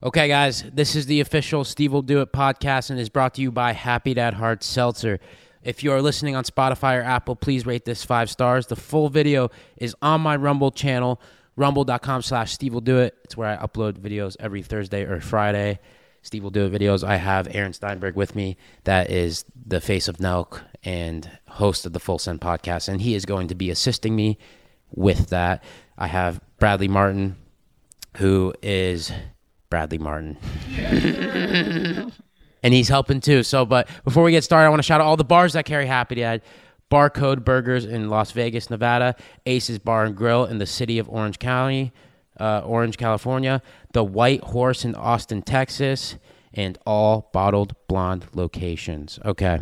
Okay, guys, this is the official Steve Will Do It podcast and is brought to you by Happy Dad Hard Seltzer. If you are listening on Spotify or Apple, please rate this five stars. The full video is on my Rumble channel, rumble.com slash Steve Will Do It. It's where I upload videos every Thursday or Friday. Steve Will Do It videos. I have Aaron Steinberg with me, that is the face of Nelk and host of the Full Send podcast, and he is going to be assisting me with that. I have Bradley Martin, who is Bradley Martin. and he's helping too. So, but before we get started, I want to shout out all the bars that carry Happy Dad. Barcode Burgers in Las Vegas, Nevada. Aces Bar and Grill in the city of Orange County, uh, Orange, California. The White Horse in Austin, Texas. And all bottled blonde locations. Okay.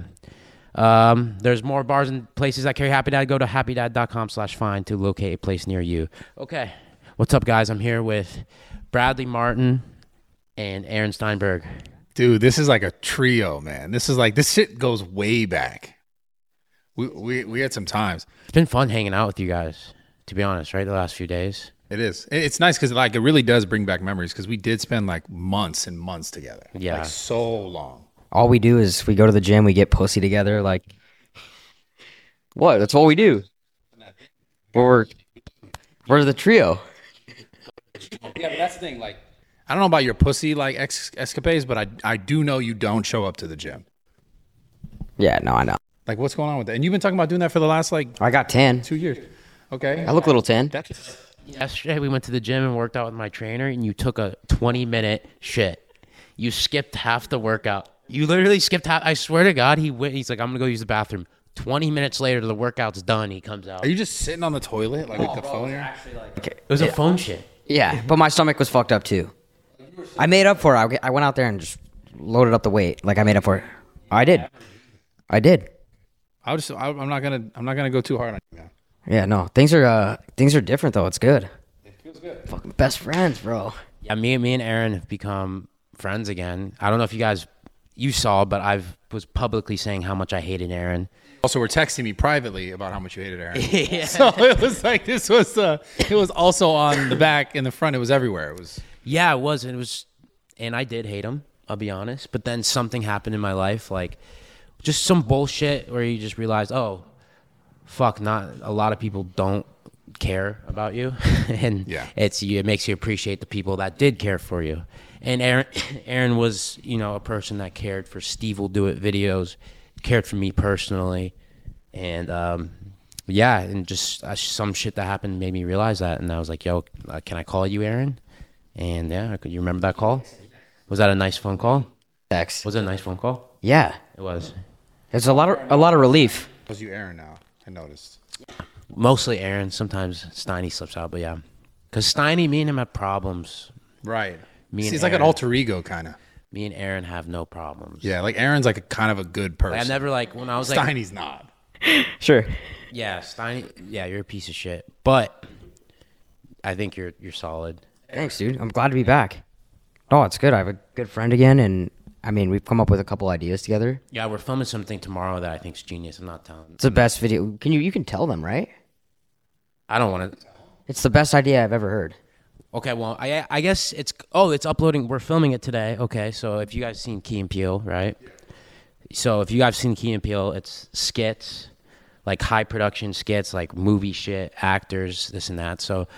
Um, there's more bars and places that carry Happy Dad. Go to happydad.com slash find to locate a place near you. Okay. What's up, guys? I'm here with Bradley Martin and Aaron Steinberg. Dude, this is like a trio, man. This is like this shit goes way back. We we we had some times. It's been fun hanging out with you guys, to be honest, right? The last few days. It is. It's nice because like it really does bring back memories because we did spend like months and months together. Yeah. like so long. all we do is we go to the gym, we get pussy together. Like, what? That's all we do. We're we're the trio. Yeah, but that's the thing. Like, I don't know about your pussy like ex- escapades, but I I do know you don't show up to the gym. Yeah, no, I know. Like, what's going on with that? And you've been talking about doing that for the last like I got ten. two years. Okay. I look a little ten. That's Yesterday, we went to the gym and worked out with my trainer, and you took a 20 minute shit. You skipped half the workout. You literally skipped half. I swear to God, he went. He's like, I'm gonna go use the bathroom. 20 minutes later, the workout's done. He comes out. Are you just sitting on the toilet like with the oh, phone here? It was a phone shit. Yeah, but my stomach was fucked up too. I made up for it. I- I went out there and just loaded up the weight. Like I made up for it. I did. I did. I was just, I, I'm not gonna I'm not gonna go too hard on you. Man. Yeah, no. Things are uh things are different though. It's good. It feels good. Fucking best friends, bro. Yeah, me, and me and Aaron have become friends again. I don't know if you guys you saw, but I was publicly saying how much I hated Aaron. Also, were texting me privately about how much you hated Aaron. So it was like this was uh, it was also on the back in the front. It was everywhere. It was Yeah, it was. It was, and I did hate him. I'll be honest. But then something happened in my life, like just some bullshit where you just realize, oh, fuck, not a lot of people don't care about you, and Yeah. it's you. It makes you appreciate the people that did care for you. And Aaron, Aaron was, you know, a person that cared for Steve will do it videos, cared for me personally, and um, yeah, and just uh, some shit that happened made me realize that, and I was like, yo, uh, can I call you Aaron? And yeah, you remember that call? Was that a nice phone call? X. Was it a nice phone call? Yeah. It was. It's a lot of a lot of relief. was you Aaron now? I noticed. Mostly Aaron. Sometimes Steiny slips out, but yeah. Because Steiny, me and him have problems. Right. Me See, and it's like an Aaron. alter ego kind of. Me and Aaron have no problems. Yeah, like Aaron's like a kind of a good person. I never like when I was like, Steiny's not. Sure. yeah, Steiny, yeah, you're a piece of shit. But I think you're you're solid. Thanks, dude. I'm glad to be back. Oh, it's good. I have a good friend again, and I mean, we've come up with a couple ideas together. Yeah, we're filming something tomorrow that I think's genius. I'm not telling. It's the best video. Can you you can tell them, right? I don't want to. It's the best idea I've ever heard. Okay, well, I I guess it's oh, it's uploading. We're filming it today. Okay, so if you guys seen Key and Peele, right? So if you guys seen Key and Peele, it's skits, like high production skits, like movie shit, actors, this and that. So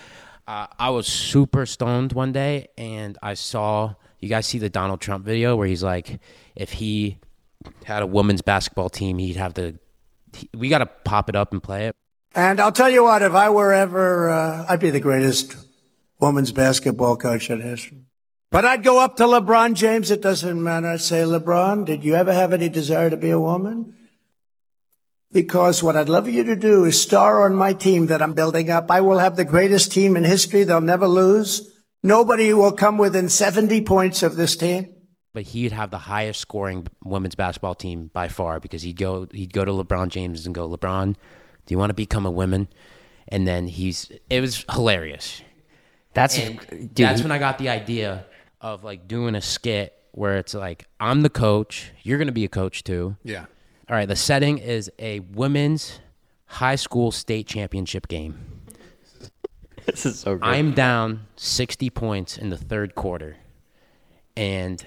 uh, I was super stoned one day, and I saw you guys see the Donald Trump video where he's like, if he had a women's basketball team, he'd have the. he- we got to pop it up and play it. And I'll tell you what, if I were ever, uh, I'd be the greatest women's basketball coach in history. But I'd go up to LeBron James. It doesn't matter. I'd say, LeBron, did you ever have any desire to be a woman? Because what I'd love you to do is star on my team that I'm building up. I will have the greatest team in history. They'll never lose. Nobody will come within 70 points of this team. but he'd have the highest scoring women's basketball team by far because he'd go he'd go to LeBron James and go, LeBron, do you want to become a woman? And then he's it was hilarious. That's dude. that's when I got the idea of like doing a skit where it's like I'm the coach, you're gonna be a coach too. Yeah. All right, the setting is a women's high school state championship game. this is so good. I'm down 60 points in the third quarter. and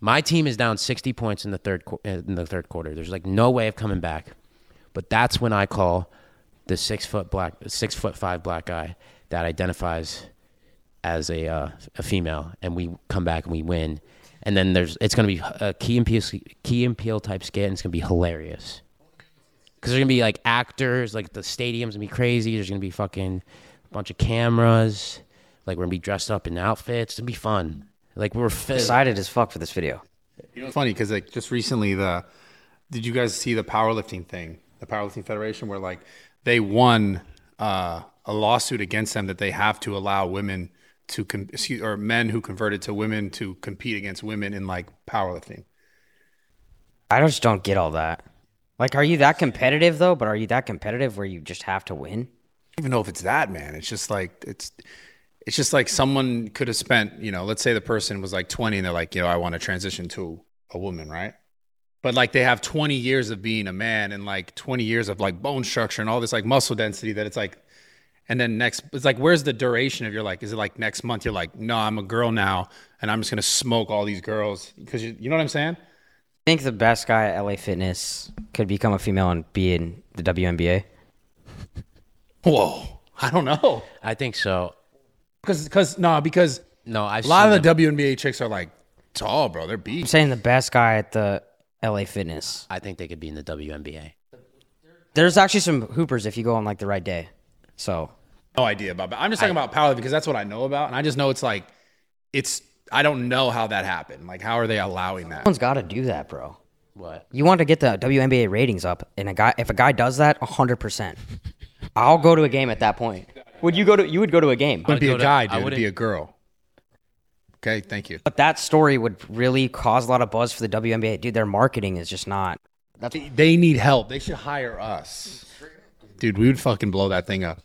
my team is down 60 points in the third qu- uh, in the third quarter. There's like no way of coming back. But that's when I call the six foot black, six foot five black guy that identifies as a uh, a female, and we come back and we win. And then there's it's gonna be a key and Peele, key and Peele type skit, and it's gonna be hilarious. Cause there's gonna be like actors, like the stadium's gonna be crazy. There's gonna be fucking a bunch of cameras. Like we're gonna be dressed up in outfits. It's gonna be fun. Like we're fit. Excited as fuck for this video. You know, it's funny because like just recently, the did you guys see the powerlifting thing, the powerlifting federation, where like they won uh, a lawsuit against them that they have to allow women to com- excuse, or men who converted to women to compete against women in like powerlifting. I just don't get all that. Like, are you that competitive though? But are you that competitive where you just have to win? I don't even know if it's that man. It's just like it's it's just like someone could have spent, you know, let's say the person was like 20 and they're like, you know, I want to transition to a woman, right? But like they have 20 years of being a man and like 20 years of like bone structure and all this like muscle density that it's like and then next it's like where's the duration of your like is it like next month you're like no i'm a girl now and i'm just gonna smoke all these girls because you, you know what i'm saying I think the best guy at LA Fitness could become a female and be in the WNBA. whoa i don't know I think so. because because no because No, I've a lot of the them. WNBA chicks are like tall bro they're I'm saying the best guy at the LA Fitness. I think they could be in the WNBA. There's actually some hoopers if you go on like the right day. So no idea about but i'm just talking about powerlifting because that's what i know about and i just know it's like it's i don't know how that happened like how are they allowing that someone's got to do that, bro. What? You want to get the WNBA ratings up, and a guy if a guy does that, hundred percent, I'll go to a game at that point. Would you go to? You would go to a game, it would be a guy I dude it'd wouldn't- be a girl okay thank you but that story would really cause a lot of buzz for the WNBA. Dude, their marketing is just not. That's they need help they should hire us dude we would fucking blow that thing up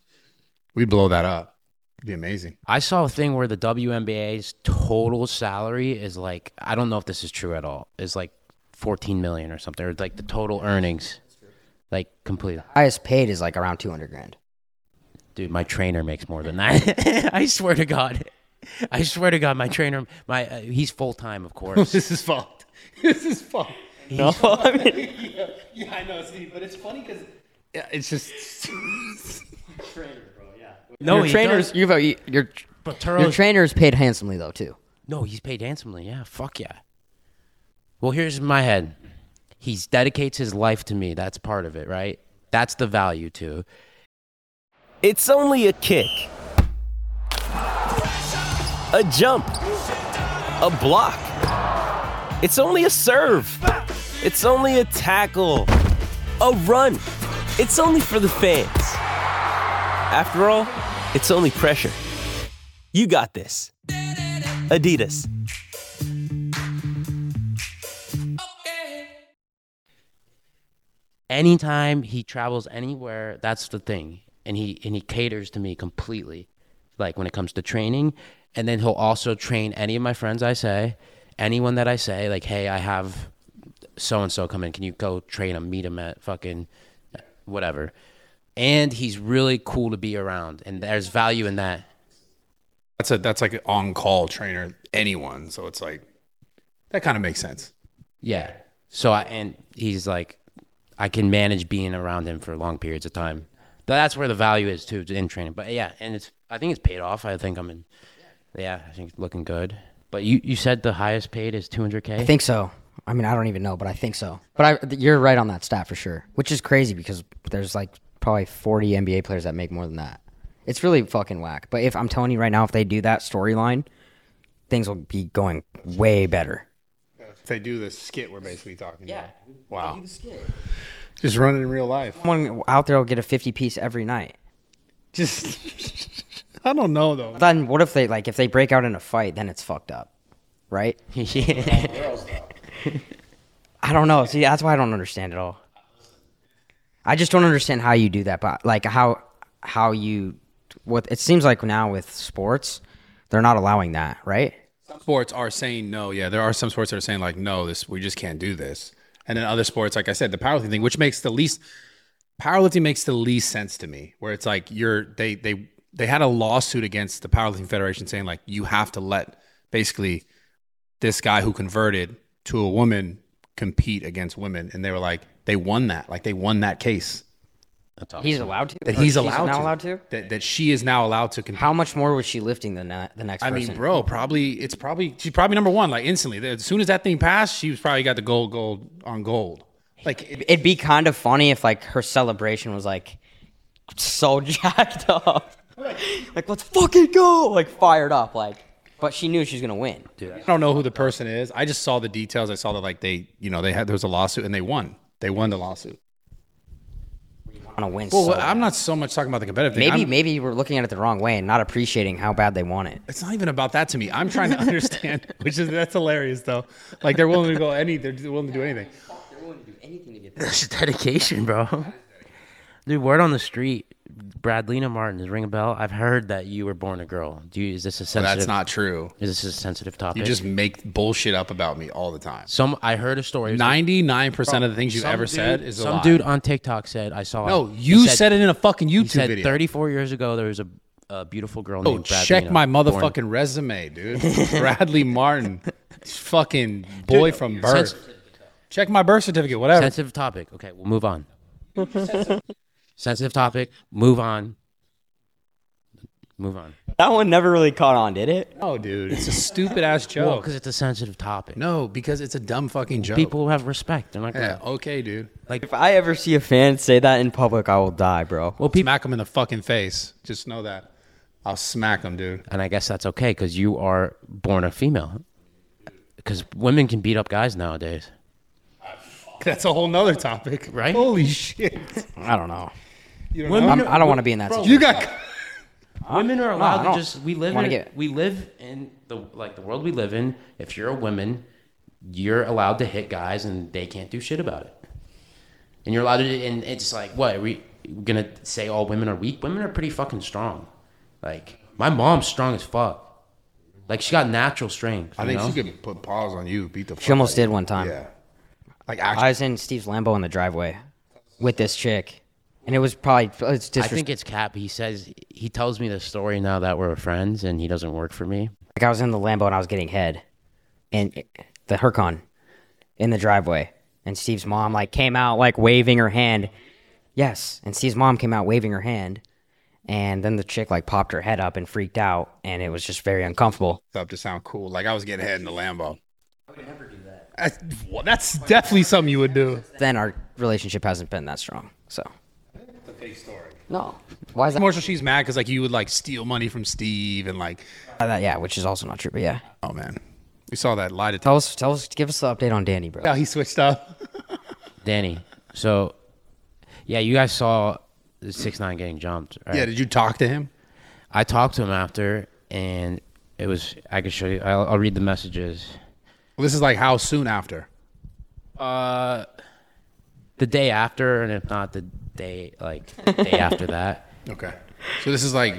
we'd blow that up it'd be amazing I saw a thing where the WNBA's total salary is like I don't know if this is true at all. Is like 14 million or something, or like the total earnings, like complete. highest paid is like around two hundred grand. Dude, my trainer makes more than that. I swear to God. I swear to God, my trainer, my uh, he's full time, of course. this is fucked this is fucked No, I mean, yeah i know steve but it's funny because yeah, it's just no, your he trainers, does. you've uh, you- your But your Turo's, trainer is paid handsomely though too. no, he's paid handsomely. Yeah, fuck yeah. Well, here's my head. He dedicates his life to me. That's part of it, right? That's the value too. It's only a kick, a jump, a block. It's only a serve. It's only a tackle, a run. It's only for the fans. After all, it's only pressure. You got this. Adidas. anytime he travels anywhere, that's the thing. And he and he caters to me completely. Like when it comes to training. And then he'll also train any of my friends I say, anyone that I say, like, hey, I have so and so come in. Can you go train him, meet him at fucking whatever. And he's really cool to be around. And there's value in that. that's a that's like an on-call trainer anyone so it's like that kind of makes sense Yeah. So I and he's like, I can manage being around him for long periods of time. That's where the value is too in training. But yeah, and it's I think it's paid off. I think I'm in. Yeah, I think it's looking good. But you you said the highest paid is 200k. I think so. I mean, I don't even know, but I think so. But I, you're right on that stat for sure, which is crazy because there's like probably 40 NBA players that make more than that. It's really fucking whack. But if I'm telling you right now, if they do that storyline, things will be going way better. if they do the skit we're basically talking yeah wow just run it in real life Someone out there will get a 50 piece every night. just i don't know though Then what if they like if they break out in a fight, then it's fucked up, right? I don't know. See, that's why I don't understand it all. I just don't understand how you do that, but like how how you what it seems like now with sports, they're not allowing that, right? sports are saying no. Yeah, there are some sports that are saying like no, this we just can't do this. And then other sports, like I said, the powerlifting thing, which makes the least powerlifting makes the least sense to me. Where it's like you're they they they had a lawsuit against the powerlifting federation saying like you have to let basically this guy who converted to a woman compete against women, and they were like, they won that, like they won that case. That's awesome. He's allowed to. That he's allowed now to. allowed to. That that she is now allowed to compete. How much more was she lifting than that, the next I person? mean, bro, probably it's probably she's probably number one. Like instantly, as soon as that thing passed, she was probably got the gold, gold on gold. Like it, It'd be kind of funny if like her celebration was like so jacked up, like let's fucking go, like fired up, like. But she knew she was gonna win. Dude, I don't know who the person is. I just saw the details. I saw that like they, you know, they had there was a lawsuit and they won. They won the lawsuit. Want to win? Well, so I'm not so much talking about the competitive thing. Maybe I'm- maybe we're looking at it the wrong way and not appreciating how bad they want it. it's not even about that to me. I'm trying to understand, which is that's hilarious though. Like they're willing to go any, they're willing to do anything. They're willing to do anything to get. That's dedication, bro. Dude, word on the street, Bradlina Martin is ring a bell. I've heard that you were born a girl. Do you, is this a But sensitive? that's not true. Is this a sensitive topic? You just make bullshit up about me all the time. some. I heard a story. Ninety nine percent of the things you've ever dude- said is a some lie. dude on TikTok said I saw. no, you He said, it in a fucking YouTube said video. 34 years ago there was a, a beautiful girl Oh, named Bradlina. check my born- motherfucking resume, dude. Bradley Martin, fucking boy from birth. Sens- check my birth certificate, whatever. sensitive topic. Okay, we'll move on. sensitive topic. Move on. Move on. That one never really caught on, did it? Oh, dude, it's a stupid ass Well, joke. because it's a sensitive topic. no, because it's a dumb fucking joke. People have respect. They're not yeah, gonna. okay, dude. Like if I ever see a fan say that in public, I will die, bro. Well, people, Smack him in the fucking face. Just know that. I'll smack him, dude. and I guess that's okay because you are born a female. Because women can beat up guys nowadays. That's a whole nother topic, Right? Holy shit! I don't know. You don't Women know? I'm, I don't want to be in that situation. You got. Women are allowed I to just we live in get- we live in the like the world we live in. If you're a woman, you're allowed to hit guys and they can't do shit about it. And you're allowed to and it's like what are we gonna say all women are weak? Women are pretty fucking strong. Like my mom's strong as fuck. Like she got natural strength. I you think know? she could put paws on you, beat the. She almost did one time. Yeah. Like I was in Steve's Lambo in the driveway with this chick, and it was probably it's I think it's Cap. He says he tells me the story now that we're friends and he doesn't work for me. Like I was in the Lambo and I was getting head, and it- the Huracan in the driveway, and Steve's mom like came out like waving her hand. Yes, and Steve's mom came out waving her hand, and then the chick like popped her head up and freaked out, and it was just very uncomfortable. up to sound cool. Like I was getting head in the Lambo. I would never do that. That's, well, that's definitely something you would do. Then our relationship hasn't been that strong. So It's a fake story. no, why is that? Commercial, she's mad because like you would like steal money from Steve and like, Uh, that- yeah, which is also not true. But yeah, oh man, we saw that lie to tell us, tell us, give us the update on Danny, bro. Yeah, he switched up. Danny. So yeah, you guys saw the six nine getting jumped, right? Yeah, did you talk to him? I talked to him after, and it was. I could show you. I'll, I'll read the messages. Well, this is like how soon after? Uh, the day after, and if not the day like day after that. Okay, so this is like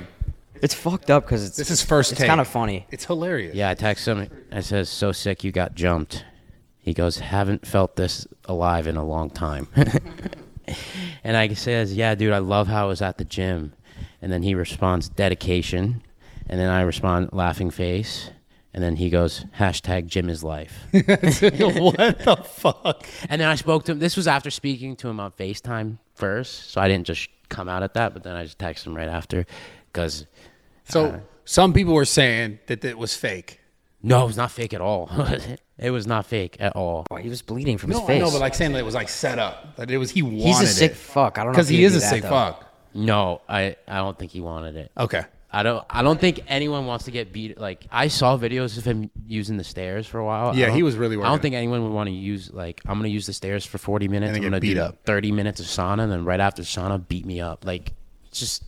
It's fucked up because it's this is first It's take. kind of funny. It's hilarious. Yeah, I text him. I says, "So sick, you got jumped." He goes, "Haven't felt this alive in a long time." and I says, "Yeah, dude, I love how I was at the gym." And then he responds, "Dedication." And then I respond, laughing face. And then he goes, hashtag gym is life. what the fuck? And then I spoke to him. This was after speaking to him on FaceTime first. So I didn't just come out at that, but then I just texted him right after. Because, So uh, some people were saying that it was fake. no, it was not fake at all. it was not fake at all. Oh, he was bleeding from No, his face. know, but like saying that it was like set up. That it was he wanted He's a sick it. fuck. I don't know because he he'd is a that, sick though. fuck. No, I, I don't think he wanted it. Okay. I don't I don't think anyone wants to get beat. Like I saw videos of him using the stairs for a while. Yeah, he was really I don't think anyone would want to use like I'm gonna use the stairs for 40 minutes. And then I'm gonna beat do up. 30 minutes of sauna, and then right after sauna, beat me up. Like it's just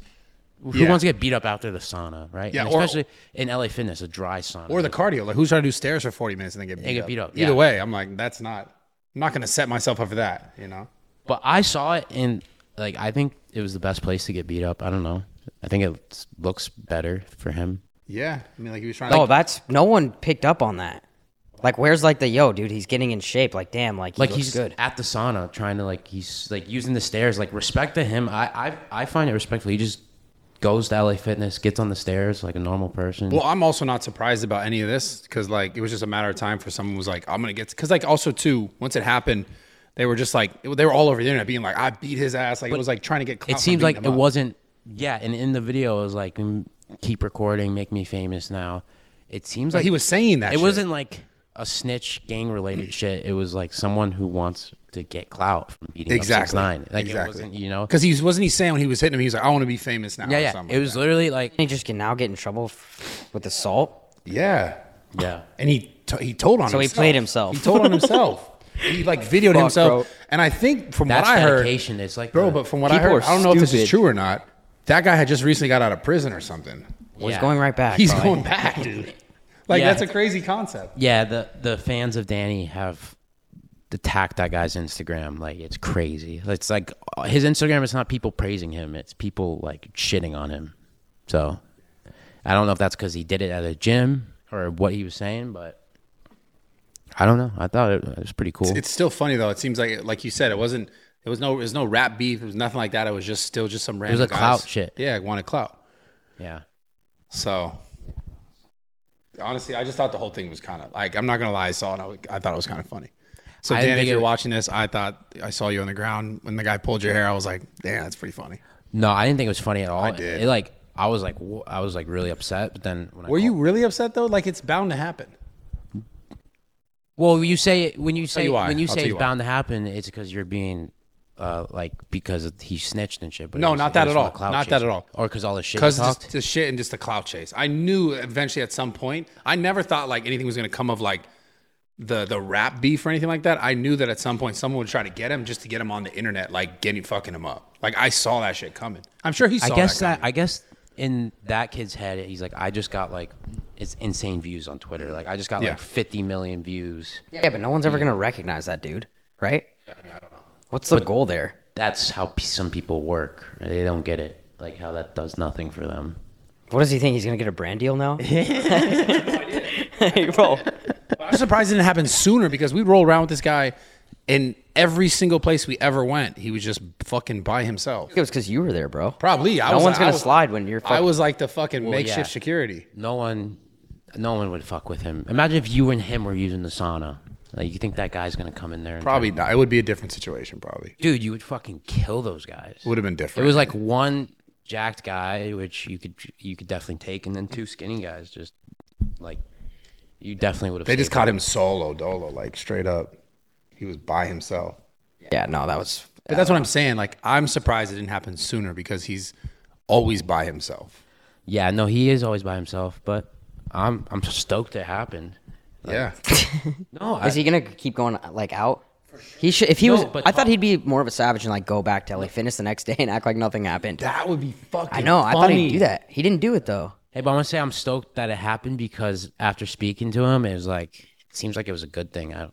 who Yeah. wants to get beat up after the sauna, right? Yeah, And or- especially in LA Fitness, a dry sauna. Or the cardio. Like who's trying to do stairs for 40 minutes and then get beat get up? beat up, Either yeah. way, I'm like, that's not. I'm not gonna set myself up for that. You know. But I saw it, and like I think it was the best place to get beat up. I don't know. I think it looks better for him. Yeah. I mean, like he was trying. Oh, to, that's no one picked up on that. Like, where's like the yo, dude? He's getting in shape. Like, damn, like, he like looks he's good. at the sauna trying to like he's like using the stairs like respect to him i i, I find it respectful he just goes to LA Fitness, gets on the stairs like a normal person. Well, I'm also not surprised about any of this because like it was just a matter of time for someone was like, I'm gonna get because like also too once it happened, they were just like they were all over the internet being like, I beat his ass. Like it was like trying to get. clout it from seems like it up. wasn't. Yeah, and in the video, it was like, mm, keep recording, make me famous now. It seems But like he was saying that. It shit. wasn't like a snitch gang related shit. It was like someone who wants to get clout from beating exactly up six nine. Like exactly. it wasn't, you know. because he wasn't he saying when he was hitting him, he was like, I want to be famous now. Yeah, or yeah. something It like was that. literally like, He just can now get in trouble f- with assault. yeah, yeah. and he t- he told on himself. So he played himself. He told on himself. he like videoed Fuck, himself, bro. and I think from That's what I heard, dedication. It's like, bro. But from what I heard, are I don't know if this is true or not. That guy had just recently got out of prison or something. Well, he's Yeah. going right back. He's probably. going back, dude. Like Yeah. that's a crazy concept. yeah, the the fans of Danny have attacked that guy's Instagram. Like it's crazy. It's like uh, his Instagram is not people praising him. It's people like shitting on him. So I don't know if that's because he did it at a gym or what he was saying, but I don't know. I thought it, it was pretty cool. It's still funny though. It seems like, like you said, it wasn't. It was no. It was no rap beef. It was nothing like that. It was just still just some random. It was a guys. clout shit. Yeah, I wanted clout. yeah. So honestly, I just thought the whole thing was kind of like. I'm not gonna lie. I saw it. I, I thought it was kind of funny. So I Dan, if you're it- watching this, I thought I saw you on the ground when the guy pulled your hair. I was like, damn, that's pretty funny. No, I didn't think it was funny at all. I did. It, like I was like wh- I was like really upset, but then when I Were you called- really upset though? Like it's bound to happen. Well, you say when you say you when you I'll say you it's bound to happen, it's because you're being uh like because he snitched and shit. But No, was- not that at all. the clout Not that at all. Or because all the shit. Because he just the shit and just the clout chase. I knew eventually at some point. I never thought like anything was gonna come of like the the rap beef or anything like that. I knew that at some point someone would try to get him just to get him on the internet, like getting fucking him up. Like I saw that shit coming. I'm sure he saw I guess that. that, I guess in that kid's head, he's like, I just got like it's insane views on Twitter. Like I just got Yeah. like 50 million views. Yeah, but no one's ever gonna recognize that dude, right? What's the goal there? That's how p- some people work. They don't get it. Like how that does nothing for them. What does he think? He's gonna get a brand deal now? hey, bro. I'm surprised it didn't happen sooner because we roll around with this guy in every single place we ever went. He was just fucking by himself. It was because you were there, bro. Probably. I No was, one's I gonna was- slide when you're. I was like the fucking makeshift yeah. security. No one, no one would fuck with him. Imagine if you and him were using the sauna. Like you think that guy's gonna come in there? And Probably not. It would be a different situation. Probably dude, you would fucking kill those guys. would have been different. It was like one jacked guy, which you could you could definitely take, and then two skinny guys. Just like you definitely would have. They just caught him solo dolo, like straight up. He was by himself. yeah, no, that was. But that's what I'm saying. Like I'm surprised it didn't happen sooner because he's always by himself. Yeah, no, he is always by himself, but I'm I'm stoked it happened. Yeah. No, I, Is he gonna keep going like out? He should. If he No, was, but I thought talk- he'd be more of a savage and like go back to LA Fitness the next day and act like nothing happened. that would be fucking I know. I thought he'd do that. He didn't do it though. hey, but I want to say I'm stoked that it happened because after speaking to him, it was like it seems like it was a good thing. I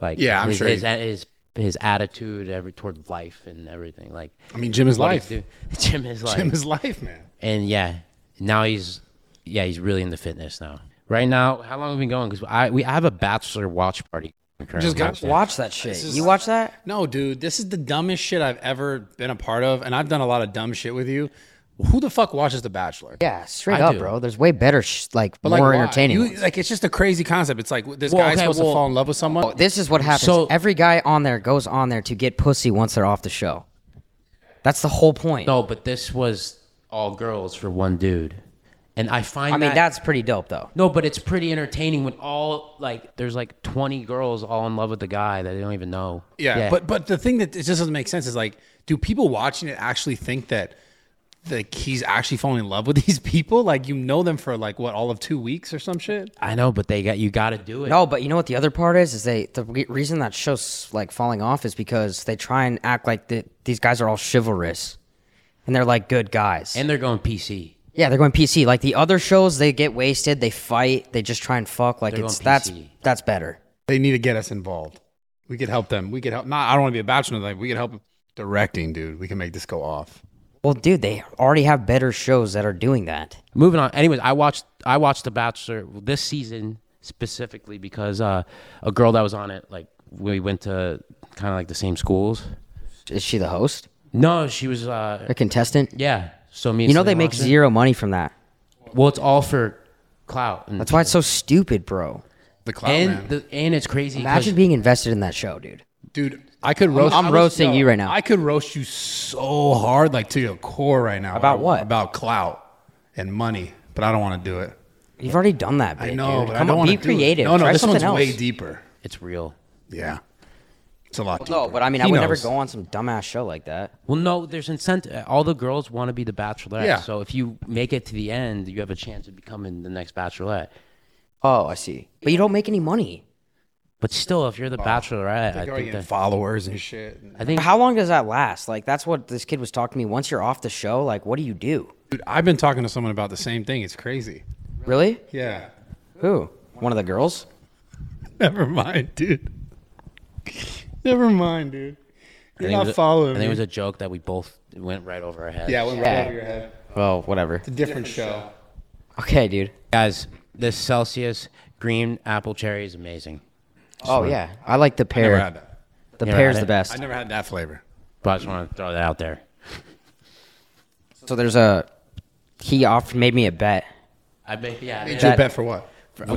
like Yeah, I'm his, sure his, he- his his attitude every toward life and everything. Like I mean, gym is what life. he's do- gym is life. gym is life, man. and yeah, now he's yeah he's really into fitness now. Right now, how long have we been going? Because I we have a bachelor watch party. Just got- currently. Watch that shit. is- you watch that? No, dude, this is the dumbest shit I've ever been a part of, and I've done a lot of dumb shit with you. Who the fuck watches The Bachelor? Yeah, straight I up, do. bro. There's way better, sh- like But, more why? entertaining. You- ones. like it's just a crazy concept. It's like this Well, guy's okay, supposed well- to fall in love with someone. Oh, this is what happens. So- Every guy on there goes on there to get pussy once they're off the show. That's the whole point. No, but this was all girls for one dude, and I find I mean, that- that's pretty dope, though. No, but it's pretty entertaining when all like there's like 20 girls all in love with the guy that they don't even know. Yeah, but but the thing that it just doesn't make sense is like, do people watching it actually think that like he's actually falling in love with these people? Like you know them for like what all of two weeks or some shit? I know, but they got you got to do it. No, but you know what the other part is? Is they the re- reason that show's like falling off is because they try and act like the, these guys are all chivalrous, and they're like good guys. and they're going PC. Yeah, they're going PC. Like the other shows, they get wasted, they fight, they just try and fuck. Like They're it's going that's PC. that's better. They need to get us involved. We could help them. We could help. Not I don't want to be a bachelor. Like we could help them directing, dude. We can make this go off. Well, dude, they already have better shows that are doing that. Moving on. Anyways, I watched I watched The Bachelor this season specifically because uh, a girl that was on it like we went to kind of like the same schools. Is she the host? No, she was uh A contestant? yeah, So me, and You know they Celine make watched it. zero money from that. Well, it's all for clout. And, That's why it's so stupid, bro. The cloud and man. the, and it's crazy. 'cause- Imagine being invested in that show, dude. Dude, I could roast. I'm I was- roasting yo, you right now. I could roast you so hard, like to your core right now. About what? About clout and money, but I don't want to do it. You've already done that, bit, I know, dude. but Come I don't on, want be to do it. creative. No, no, Try this something one's else. way deeper. it's real. Yeah, it's a lot deeper. No, but I mean, I He would never knows. go on some dumbass show like that. Well, no, there's incentive. All the girls want to be the bachelorette. Yeah. So if you make it to the end, you have a chance of becoming the next bachelorette. Oh, I see. But you don't make any money. But still, if you're the bachelorette, I think getting that, followers and shit. I think How long does that last? Like, that's what this kid was talking to me. Once you're off the show, like, what do you do? Dude, I've been talking to someone about the same thing. It's crazy. Really? Yeah. Who? One of the girls? Never mind, dude. Never mind, dude. You're think it not was a- following I think me. it was a joke that we both went right over our head. yeah, it went Yeah. right over your head. Well, whatever. It's a different show. Okay, dude. guys, this Celsius green apple cherry is amazing. Oh yeah, I like the I never pear. had that. The Never pear's had the it? best. I never had that flavor. But I just want to throw that out there. So there's a he offered made me a bet I bet, yeah, Made yeah. you a bet for what?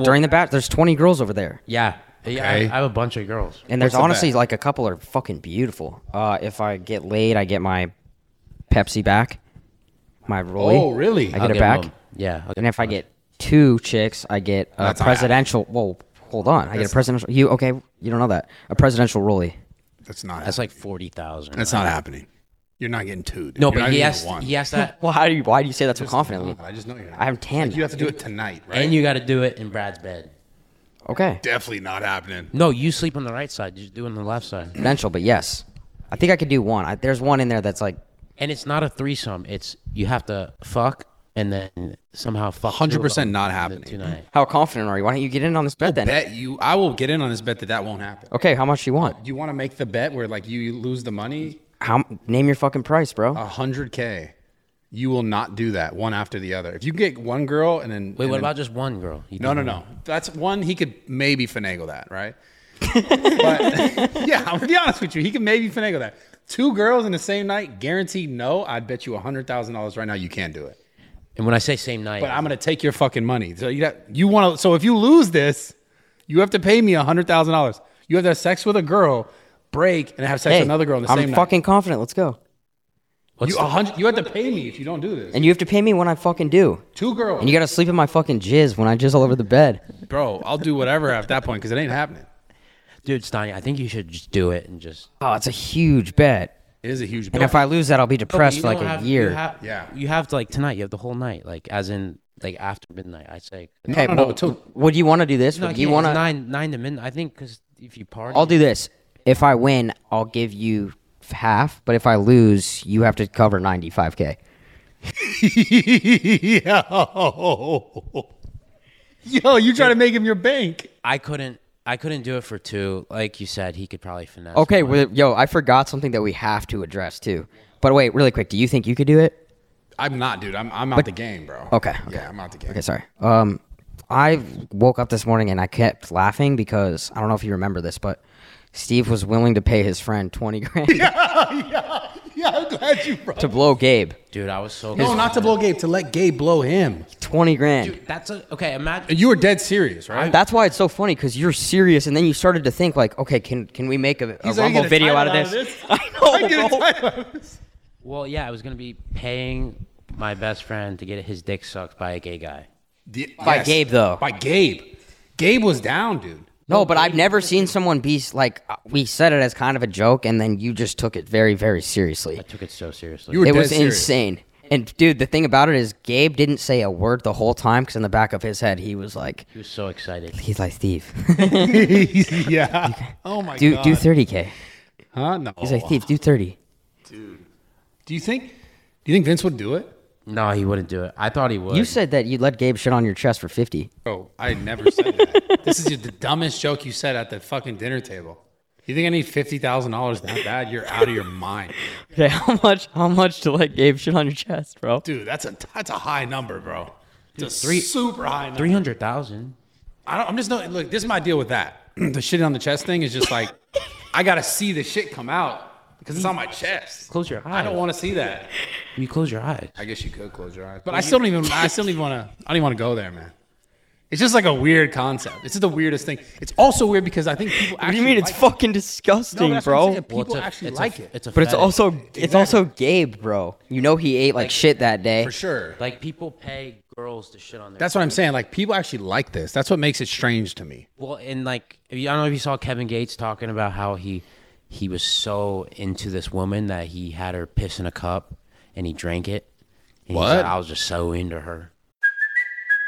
during the bat. There's 20 girls over there, yeah, yeah. I, Okay. I have a bunch of girls. and there's What's the honestly bet? like a couple are fucking beautiful. Uh, if I get laid, I get my Pepsi back, my rollie. Oh, really? I I'll get it give back. them- Yeah. I'll And if I get two chicks, I get a That's not presidential. Whoa, hold on. I get a presidential. You okay? You don't know that a presidential rollie. That's not. that's like forty thousand. That's not happening. You're not getting two. Dude. No, You're but not he even has one. he has that, Well, how do you? Why do you say that so confidently? I just know you're not. I have ten. Like, you have to do it tonight, right? and you got to do it in Brad's bed. Okay, definitely not happening. No, you sleep on the right side. You just do on the left side. presidential, but yes, I think I could do one. I, there's one in there that's like And it's not a threesome. It's you have to fuck and then somehow fuck. two 100% of not the happening. two night. How confident are you? Why don't you get in on this bet then? Bet you. I will get in on this bet that that won't happen. Okay, how much do you want? You want to make the bet where like you lose the money? How name your fucking price, bro? A hundred k. You will not do that one after the other. If you get one girl and then Wait, and what then- about just one girl? You No, no, no. That's one he could maybe finagle that, right? but yeah, I'm gonna be honest with you. He can maybe finagle that. Two girls in the same night, guaranteed no. I'd bet you a hundred thousand dollars right now you can't do it. And when I say same night, But I'm gonna take your fucking money. So you got, you want to. So if you lose this, you have to pay me a hundred thousand dollars. You have to have sex with a girl, break, and have sex hey, with another girl in the I'm same fucking confident. Let's go. What's. You, the- hundred, you have to pay me if you don't do this. And you have to pay me when I fucking do. Two girls, And you gotta sleep in my fucking jizz when I jizz all over the bed. bro. I'll do whatever at that point because it ain't happening. dude, Steiny, I think you should just do it and just. Oh, it's a huge bet. It is a huge. Bet. And if I lose that, I'll be depressed for like a have- you year. have- Yeah. You have to like tonight. You have the whole night, like as in like after midnight. I say. Okay, no, no, well, till- would you want to do this? No, Would you you want want to? nine nine to midnight? I think because if you party, I'll do this. If I win, I'll give you f- half. But if I lose, you have to cover 95k. Yo, yo, you try to make him your bank. I couldn't. I couldn't do it for two. Like you said, he could probably finesse. Okay, well, yo, I forgot something that we have to address too. But wait, really quick, do you think you could do it? I'm not, dude. I'm, I'm out the game, bro. Okay, okay. Yeah, I'm out the game. Okay, sorry. Um, I woke up this morning and I kept laughing because I don't know if you remember this, but Steve was willing to pay his friend 20 grand Yeah, I'm glad you brought. to blow Gabe. dude, I was so. No, not to blow Gabe. To let Gabe blow him. 20 grand. Dude, that's a okay. Imagine. You were dead serious, right? That's why it's so funny because you're serious, and then you started to think like, okay, can can we make a, a He's like, rumble "I get a video title out of this? I I get know. bro. title out of this. Well, yeah, I was gonna be paying my best friend to get his dick sucked by a gay guy. The- By Gabe, though. By Gabe. Gabe was down, dude. No, but I've never seen someone be like uh, we said it as kind of a joke, and then you just took it very, very seriously. I took it so seriously. You were It dead was serious. insane. And dude, the thing about it is, Gabe didn't say a word the whole time because in the back of his head, he was like, he was so excited. he's like Steve, yeah. Oh my do god. do thirty k. Huh? No. He's like Steve, do thirty. Dude, do you think? Do you think Vince would do it? No, he wouldn't do it. I thought he would. You said that you'd let Gabe shit on your chest for fifty. Bro, I never said that. this is the dumbest joke you said at the fucking dinner table. You think I need fifty thousand dollars that bad? You're out of your mind, Okay, how much? How much to let Gabe shit on your chest, bro? dude. That's a that's a high number, bro. It's a three- super high number. three hundred thousand. I don't, I'm just not look. This is my deal with that. the shit on the chest thing is just like I gotta see the shit come out because it's on my chest. Close your eyes. I don't want to see that. You close your eyes. I guess you could close your eyes, but I still don't even. I still don't even want to. I don't even want to go there, man. It's just like a weird concept. It's just the weirdest thing. It's also weird because I think people. What do Actually you mean? It's like fucking It. disgusting, No, that's what I'm bro. saying. People Well, it's a- actually it's a- like it. It's a But it's fetish. also it's also Gabe, bro. You know he ate like shit that day. for sure. like people pay girls to shit on their. That's what I'm saying. Like people actually like this. That's what makes it strange to me. Well, and like I don't know if you saw Kevin Gates talking about how he he was so into this woman that he had her piss in a cup and he drank it. And he What? said, I was just so into her.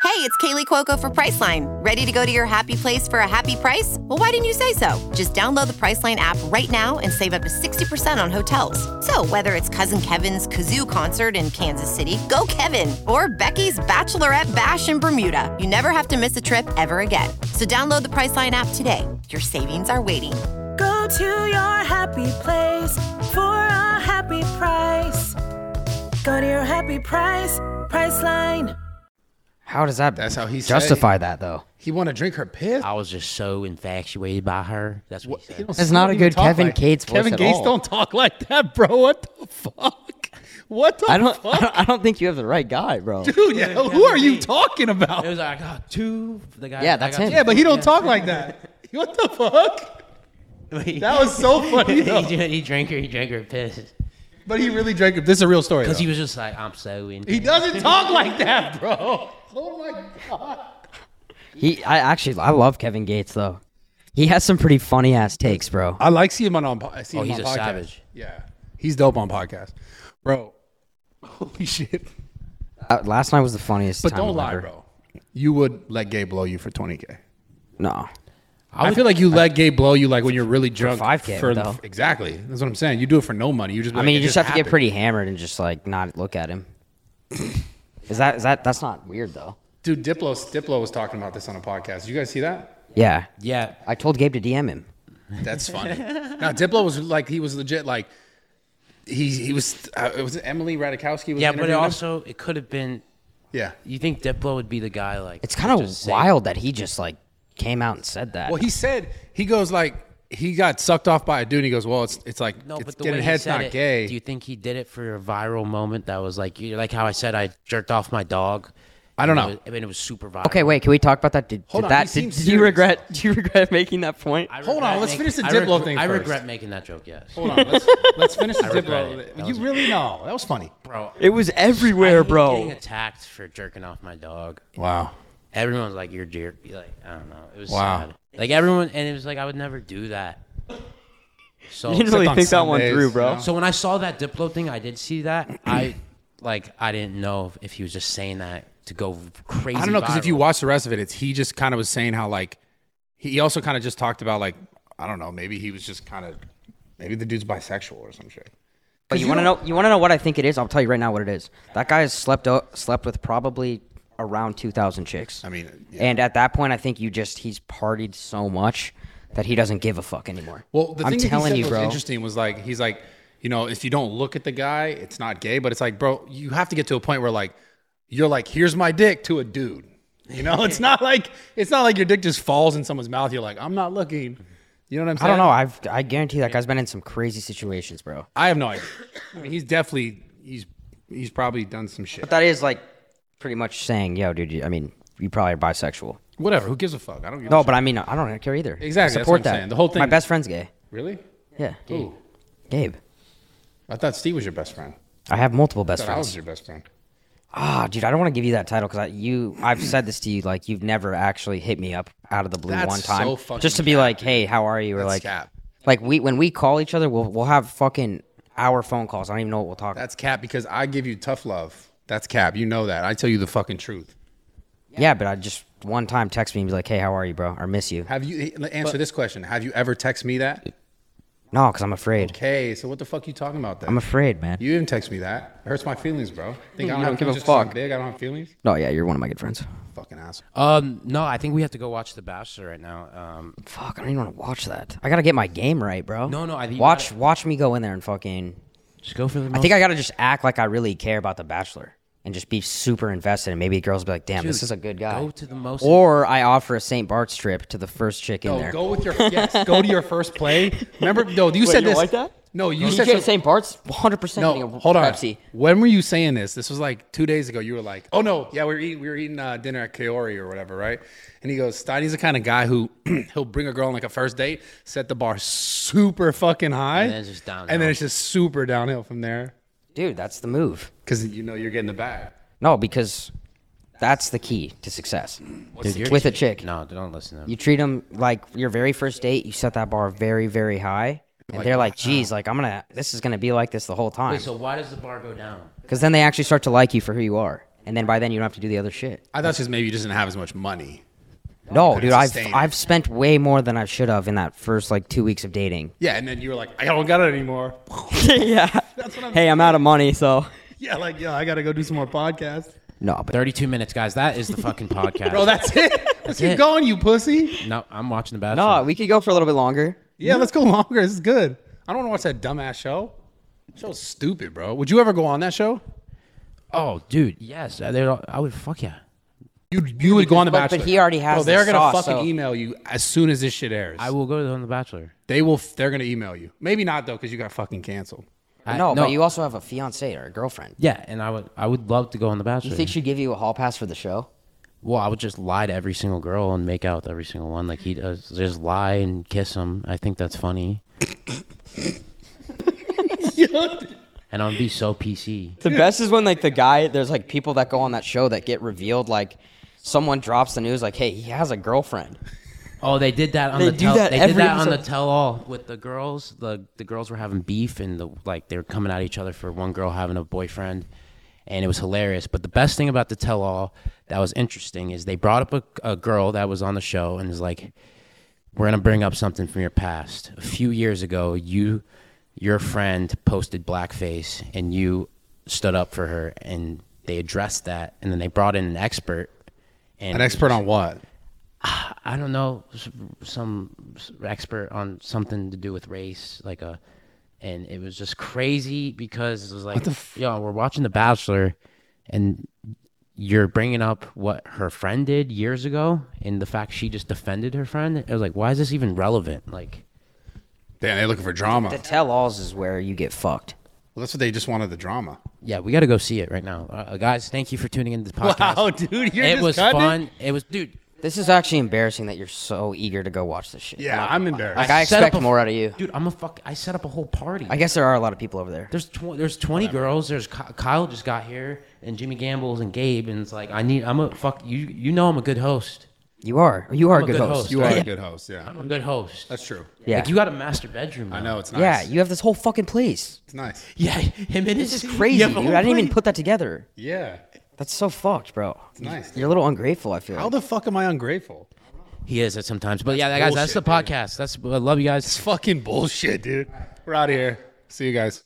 Hey, it's Kaley Cuoco for Priceline. Ready to go to your happy place for a happy price? Well, why didn't you say so? Just download the Priceline app right now and save up to 60% on hotels. So, whether it's Cousin Kevin's Kazoo concert in Kansas City, go Kevin, or Becky's Bachelorette Bash in Bermuda, you never have to miss a trip ever again. So, download the Priceline app today. Your savings are waiting. Go to your happy place for a happy price. Go to your happy price, Priceline. How does that That's how he said justify that though? He want to drink her piss. I was just so infatuated by her. That's what, he He said. It's he not don't a good Kevin like- Gates voice Kevin at Gates all. don't talk like that, bro. What the fuck? What the I don't, I don't. I don't think you have the right guy, bro. Dude, yeah, who are you talking about? It was like, I got two. The guy, Yeah, I that's got him. two- Yeah, but he don't talk like that. What the fuck? That was so funny though. he, drank- he drank her. He drank her piss But he really drank it. This is a real story. because he was just like, I'm so into. He doesn't talk like that, bro. Oh my god. He, I actually, I love Kevin Gates though. He has some pretty funny ass takes, bro. I like seeing him on. I see Oh, him he's on a podcast. savage. Yeah, he's dope on podcast, bro. Holy shit! Uh, last night was the funniest. But time don't lie, ever. bro. You would let Gabe blow you for twenty k. No, I, feel like you let Gabe blow you like when you're really drunk. 5K for though. exactly. That's what I'm saying. You do it for no money. You just. I mean it you just have to get pretty hammered and just like not look at him. Is that is that that's not weird though? Dude, Diplo Diplo was talking about this on a podcast. Did you guys see that? Yeah, Yeah, I told Gabe to DM him. That's funny. now Diplo was like he was legit like he he was uh, it was Emily Ratajkowski was yeah, but it also it could have been. yeah. You think Diplo would be the guy like? It's kind of just say- wild that he just like came out and said that. Well, he said he goes like he got sucked off by a dude. And he goes, well, it's it's like No, it's but the getting way he head's said not it, gay. Do you think he did it for a viral moment that was like, you like how I said I jerked off my dog? I don't know. was- I mean, it was super viral. okay, wait, can we talk about that? Did, Hold did on, that did, seems did you serious. regret? Do you regret making that point? I Hold on, let's finish the I Diplo regret- thing I first. regret making that joke. Yes. Hold on, let's let's finish the regret Diplo. it. That You was- really know that was funny. bro. It was I everywhere, hate bro. Getting attacked for jerking off my dog. Wow. Everyone's like, "You're jerk." Like, I don't know. It was Wow. sad. Like everyone, and it was like I would never do that. So, You didn't really on think that one Sundays, through, you bro. know? so when I saw that Diplo thing, I did see that. I like I didn't know if he was just saying that to go crazy. I don't know because if you viral. watch the rest of it, it's he just kind of was saying how like he also kind of just talked about like I don't know maybe he was just kind of maybe the dude's bisexual or some shit. But you want to know? You want to know what I think it is? I'll tell you right now what it is. That guy has slept o- slept with probably around two thousand chicks. I mean, yeah. and at that point, I think you just he's partied so much that he doesn't give a fuck anymore. Well, the I'm thing telling that he you, said was bro. interesting was like he's like, you know, if you don't look at the guy, it's not gay. But it's like, bro, you have to get to a point where like you're like, here's my dick to a dude. You know, it's not like it's not like your dick just falls in someone's mouth. You're like, I'm not looking. You know what I'm saying? I don't know. I've I guarantee that guy's been in some crazy situations, bro. I have no idea. I mean, he's definitely he's he's probably done some shit. But that is like pretty much saying, yo, dude. you- I mean, you probably are bisexual. Whatever. Who gives a fuck? I don't. Give a No, but I mean, I don't care either. Exactly, I support that. saying. The whole thing. My best friend's gay. really, Yeah. Who? Gabe. I thought Steve was your best friend. I have multiple best I thought I was friends. your best friend. Ah, dude, I don't want to give you that title because you. I've said this to you, like you've never actually hit me up out of the blue That's one time, so just to be cap, like, hey, how are you? Or That's like, cap. like we when we call each other, we'll we'll have fucking hour phone calls. I don't even know what we'll talk. About. That's cap because I give you tough love. That's cap. You know that. I tell you the fucking truth. Yeah, but I just one time text me and be like, hey, how are you, bro? I miss you. Have you answer this question? Have you ever text me that? No, because I'm afraid. Okay, so what the fuck are you talking about then? I'm afraid, man. you didn't text me that. It hurts my feelings, bro. Think I don't, You have don't give a feelings just 'cause I'm fuck. Big, I don't have feelings. No, yeah, you're one of my good friends. Fucking asshole. Um, no, I think we have to go watch The Bachelor right now. Um, Fuck, I don't even want to watch that. I gotta get my game right, bro. No, no, I think you watch gotta- watch me go in there and fucking. just go for the. I think I gotta just act like I really care about the Bachelor and just be super invested, and maybe the girls will be like, "Damn, this is a good guy." go to the most- Or I offer a St. Bart's trip to the first chick in No, there. go with your yes. Go to your first play. Remember, no, you said you this. like that? No, you You said get some- St. Bart's 100 percent No, hold on. Pepsi. When were you saying this? This was like two days ago. You were like, "Oh no, yeah, we were eating, we were eating uh, dinner at Kaori or whatever, right?" And he goes, "Steiny's the kind of guy who he'll bring a girl on like a first date, set the bar super fucking high, And then it's just downhill. and then it's just super downhill from there Dude, that's the move. because you know you're getting the bag." No, because that's the key to success. Dude, you're- with a chick. No, don't listen to him. You treat them like your very first date. You set that bar very, very high, and they're like, uh-huh. "Geez, like I'm gonna, this is gonna be like this the whole time." Wait, so why does the bar go down? Because then they actually start to like you for who you are, and then by then you don't have to do the other shit. I thought just maybe you just didn't have as much money. No, dude, I've sustain it. I've spent way more than I should have in that first like two weeks of dating. Yeah, and then you were like, "I don't got it anymore." yeah. hey, I'm out of money, so yeah, like yeah, I got to go do some more podcasts. no, but 32 minutes, guys. That is the fucking podcast. Bro, that's it. Let's keep it. going, you pussy. no, I'm watching The Bachelor. no, we could go for a little bit longer. Yeah, let's go longer. This is good. I don't want to watch that dumbass show. That show's stupid, bro. Would you ever go on that show? Oh, dude, yes. uh, they're all- I would fuck yeah. You you would go on the But- but he already has Bro, they're gonna sauce, fucking so- email you as soon as this shit airs. I will go on The Bachelor. They will. They're gonna email you. Maybe not though, because you got fucking canceled. I- no, but you also have a fiance or a girlfriend. Yeah, and I would I would love to go on The Bachelor. You think she'd give you a hall pass for the show? well, I would just lie to every single girl and make out with every single one like he does. Just lie and kiss them. I think that's funny. and I'd be so PC. The best is when like the guy, there's like people that go on that show that get revealed. Like someone drops the news, like, "Hey, he has a girlfriend." Oh, they did that on They the do tell, that they did every that on the episode. tell all with the girls. The the girls were having beef and the like they were coming at each other for one girl having a boyfriend. And it was hilarious. But the best thing about the tell all that was interesting is they brought up a, a girl that was on the show and is like, We're gonna bring up something from your past. A few years ago, you your friend posted blackface and you stood up for her and they addressed that and then they brought in an expert and An expert on what? I don't know, some expert on something to do with race, like a, and it was just crazy because it was like, f- yo, we're watching The Bachelor, and you're bringing up what her friend did years ago, and the fact she just defended her friend. It was like, why is this even relevant? Like, Damn, they're looking for drama. The tell-alls is where you get fucked. Well, that's what they just wanted the drama. yeah, we got to go see it right now, uh, guys. Thank you for tuning into the podcast. Wow, dude, you're it just was cutting it? fun. It was, dude. This is actually embarrassing that you're so eager to go watch this shit. Yeah, I'm embarrassed. Like I set up expect a- more out of you. Dude, I'm a fuck. I set up a whole party. I guess there are a lot of people over there. There's tw- there's 20 girls. There's Ky- Kyle just got here, and Jimmy Gambles and Gabe, and it's like I need. I'm a fuck. You you know I'm a good host. You are. You are I'm a good, host. You are yeah. a good host. Yeah, I'm a good host. that's true. Yeah. Like you got a master bedroom. I know it's nice. Yeah, you have this whole fucking place. it's nice. Yeah, him and This is crazy, you dude. I didn't even put that together. Yeah. That's so fucked, bro. It's nice, dude. You're a little ungrateful. I feel. How Like. the fuck am I ungrateful? He is at sometimes, but yeah, guys, that's the bullshit, podcast. That's I love you guys. It's fucking bullshit, dude. We're out of here. See you guys.